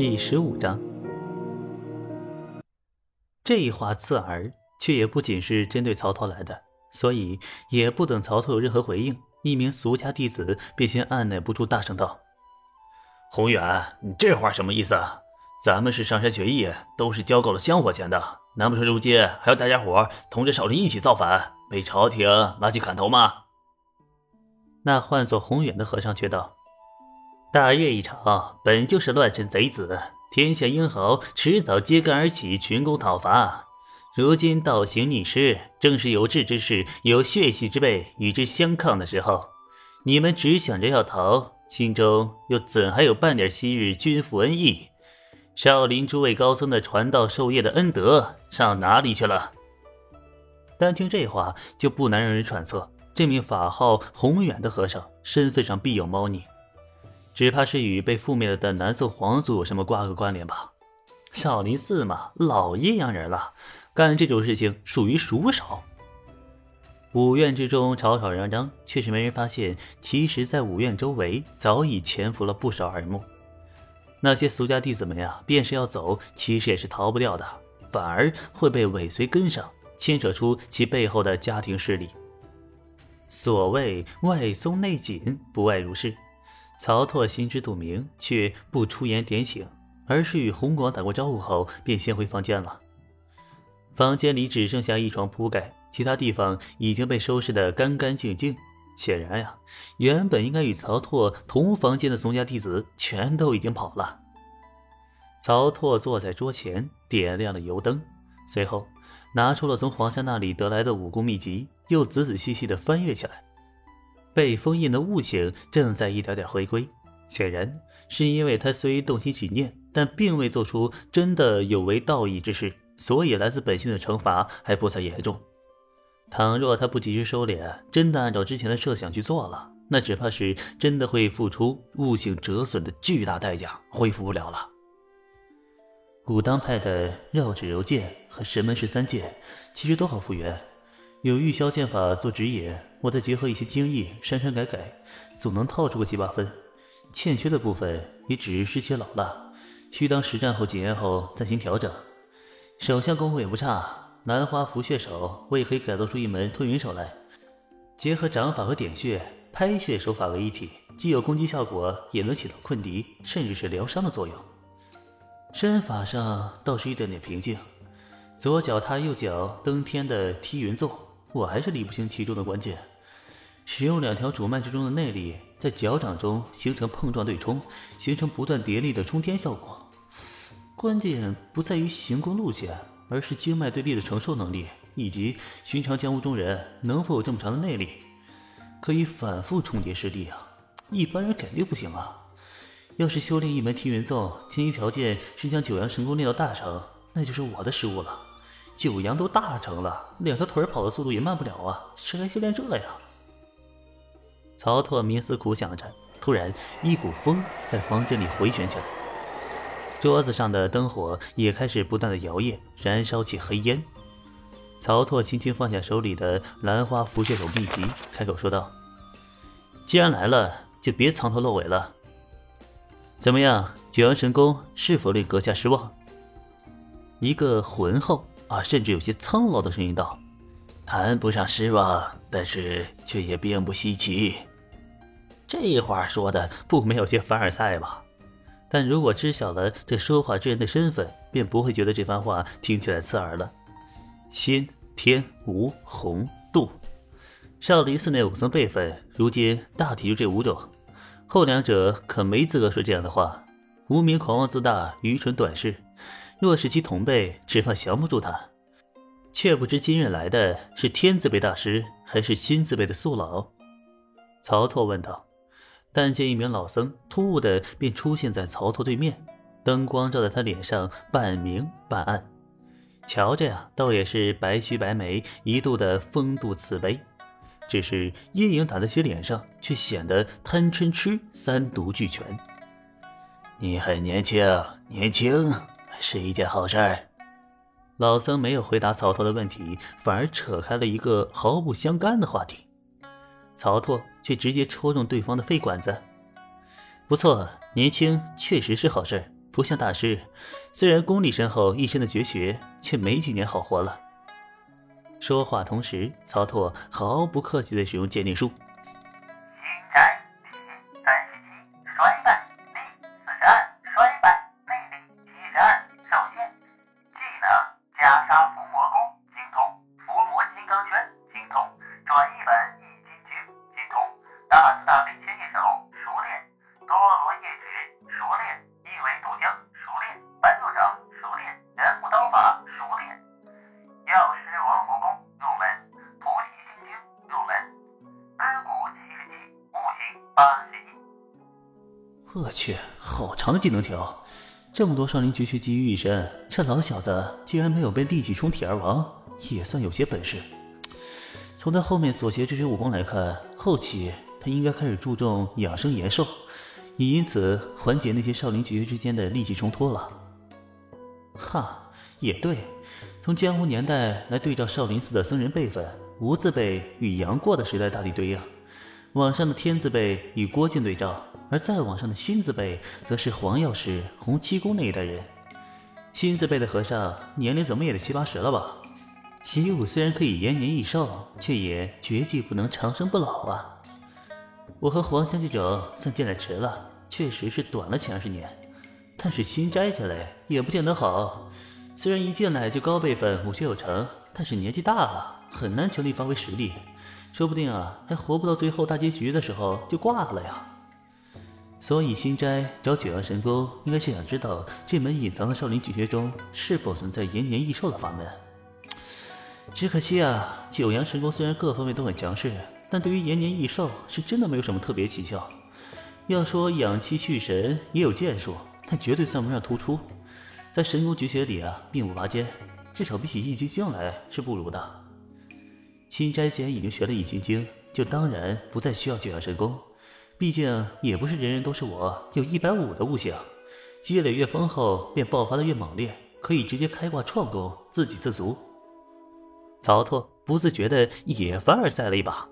第十五章，这一话刺耳，却也不仅是针对曹操来的，所以也不等曹操有任何回应，一名俗家弟子便先按耐不住，大声道：“宏远，你这话什么意思？咱们是上山学艺，都是交够了香火钱的，难不成如今还要大家伙同着少林一起造反，被朝廷拉去砍头吗？”那唤作宏远的和尚却道。大业一场，本就是乱臣贼子，天下英豪迟早揭竿而起，群攻讨伐。如今倒行逆施，正是有志之士、有血气之辈与之相抗的时候。你们只想着要逃，心中又怎还有半点昔日君父恩义？少林诸位高僧的传道授业的恩德上哪里去了？单听这话，就不难让人揣测，这名法号宏远的和尚身份上必有猫腻。只怕是与被覆灭了的南宋皇族有什么瓜葛关联吧？少林寺嘛，老阴阳人了，干这种事情属于熟手。五院之中吵吵嚷嚷，却是没人发现，其实，在五院周围早已潜伏了不少耳目。那些俗家弟子们呀，便是要走，其实也是逃不掉的，反而会被尾随跟上，牵扯出其背后的家庭势力。所谓外松内紧，不外如是。曹拓心知肚明，却不出言点醒，而是与洪广打过招呼后，便先回房间了。房间里只剩下一床铺盖，其他地方已经被收拾得干干净净。显然呀，原本应该与曹拓同房间的宗家弟子，全都已经跑了。曹拓坐在桌前，点亮了油灯，随后拿出了从皇上那里得来的武功秘籍，又仔仔细细地翻阅起来。被封印的悟性正在一点点回归，显然是因为他虽动心起念，但并未做出真的有违道义之事，所以来自本性的惩罚还不算严重。倘若他不及时收敛，真的按照之前的设想去做了，那只怕是真的会付出悟性折损的巨大代价，恢复不了了。武当派的绕指柔剑和神门十三剑，其实都好复原。有玉箫剑法做指引，我再结合一些精义删删改改，总能套出个七八分。欠缺的部分也只是失些老了，需当实战后检验后再行调整。手相功夫也不差，兰花拂穴手我也可以改造出一门吞云手来，结合掌法和点穴、拍穴手法为一体，既有攻击效果，也能起到困敌甚至是疗伤的作用。身法上倒是一点点平静，左脚踏右脚登天的踢云纵。我还是理不清其中的关键。使用两条主脉之中的内力，在脚掌中形成碰撞对冲，形成不断叠力的冲天效果。关键不在于行功路线，而是经脉对力的承受能力，以及寻常江湖中人能否有这么长的内力，可以反复重叠施力啊！一般人肯定不行啊！要是修炼一门天元纵，前提条件是将九阳神功练到大成，那就是我的失误了。九阳都大成了，两条腿跑的速度也慢不了啊！谁来修炼这呀？曹拓冥思苦想着，突然一股风在房间里回旋起来，桌子上的灯火也开始不断的摇曳，燃烧起黑烟。曹拓轻轻放下手里的兰花拂穴手秘籍，开口说道：“既然来了，就别藏头露尾了。怎么样，九阳神功是否令阁下失望？”一个浑厚。啊，甚至有些苍老的声音道：“谈不上失望，但是却也并不稀奇。”这话说的不没有些凡尔赛吧？但如果知晓了这说话之人的身份，便不会觉得这番话听起来刺耳了。先、天、吴、洪、杜，少林寺内武僧辈分，如今大体就这五种。后两者可没资格说这样的话，无名狂妄自大，愚蠢短视。若是其同辈，只怕降不住他。却不知今日来的是天字辈大师，还是心字辈的宿老？曹拓问道。但见一名老僧突兀的便出现在曹拓对面，灯光照在他脸上，半明半暗。瞧着呀，倒也是白须白眉，一度的风度慈悲。只是阴影打在其脸上，却显得贪嗔痴三毒俱全。你很年轻，年轻。是一件好事儿。老僧没有回答曹操的问题，反而扯开了一个毫不相干的话题。曹拓却直接戳中对方的肺管子。不错，年轻确实是好事儿。不像大师，虽然功力深厚，一身的绝学，却没几年好活了。说话同时，曹拓毫不客气地使用鉴定术。我去，好长的技能条，这么多少林绝学集于一身，这老小子竟然没有被力气冲体而亡，也算有些本事。从他后面所学这些武功来看，后期他应该开始注重养生延寿，也因此缓解那些少林绝学之间的力气冲突了。哈，也对，从江湖年代来对照少林寺的僧人辈分，无字辈与杨过的时代大体对应，网上的天字辈与郭靖对照。而再往上的新字辈，则是黄药师、洪七公那一代人。新字辈的和尚年龄怎么也得七八十了吧？习武虽然可以延年益寿，却也绝技不能长生不老啊！我和黄香这种算进来迟了，确实是短了前二十年。但是新斋这类也不见得好，虽然一进来就高辈分、武学有成，但是年纪大了，很难全力发挥实力，说不定啊，还活不到最后大结局的时候就挂了呀！所以，新斋找九阳神功，应该是想知道这门隐藏的少林绝学中是否存在延年益寿的法门。只可惜啊，九阳神功虽然各方面都很强势，但对于延年益寿是真的没有什么特别奇效。要说养气蓄神也有建树，但绝对算不上突出。在神功绝学里啊，并不拔尖，至少比起易筋经来是不如的。新斋既然已经学了易筋经，就当然不再需要九阳神功。毕竟也不是人人都是我有一百五的悟性，积累越丰厚，便爆发的越猛烈，可以直接开挂创功，自给自足。曹拓不自觉的也凡尔赛了一把。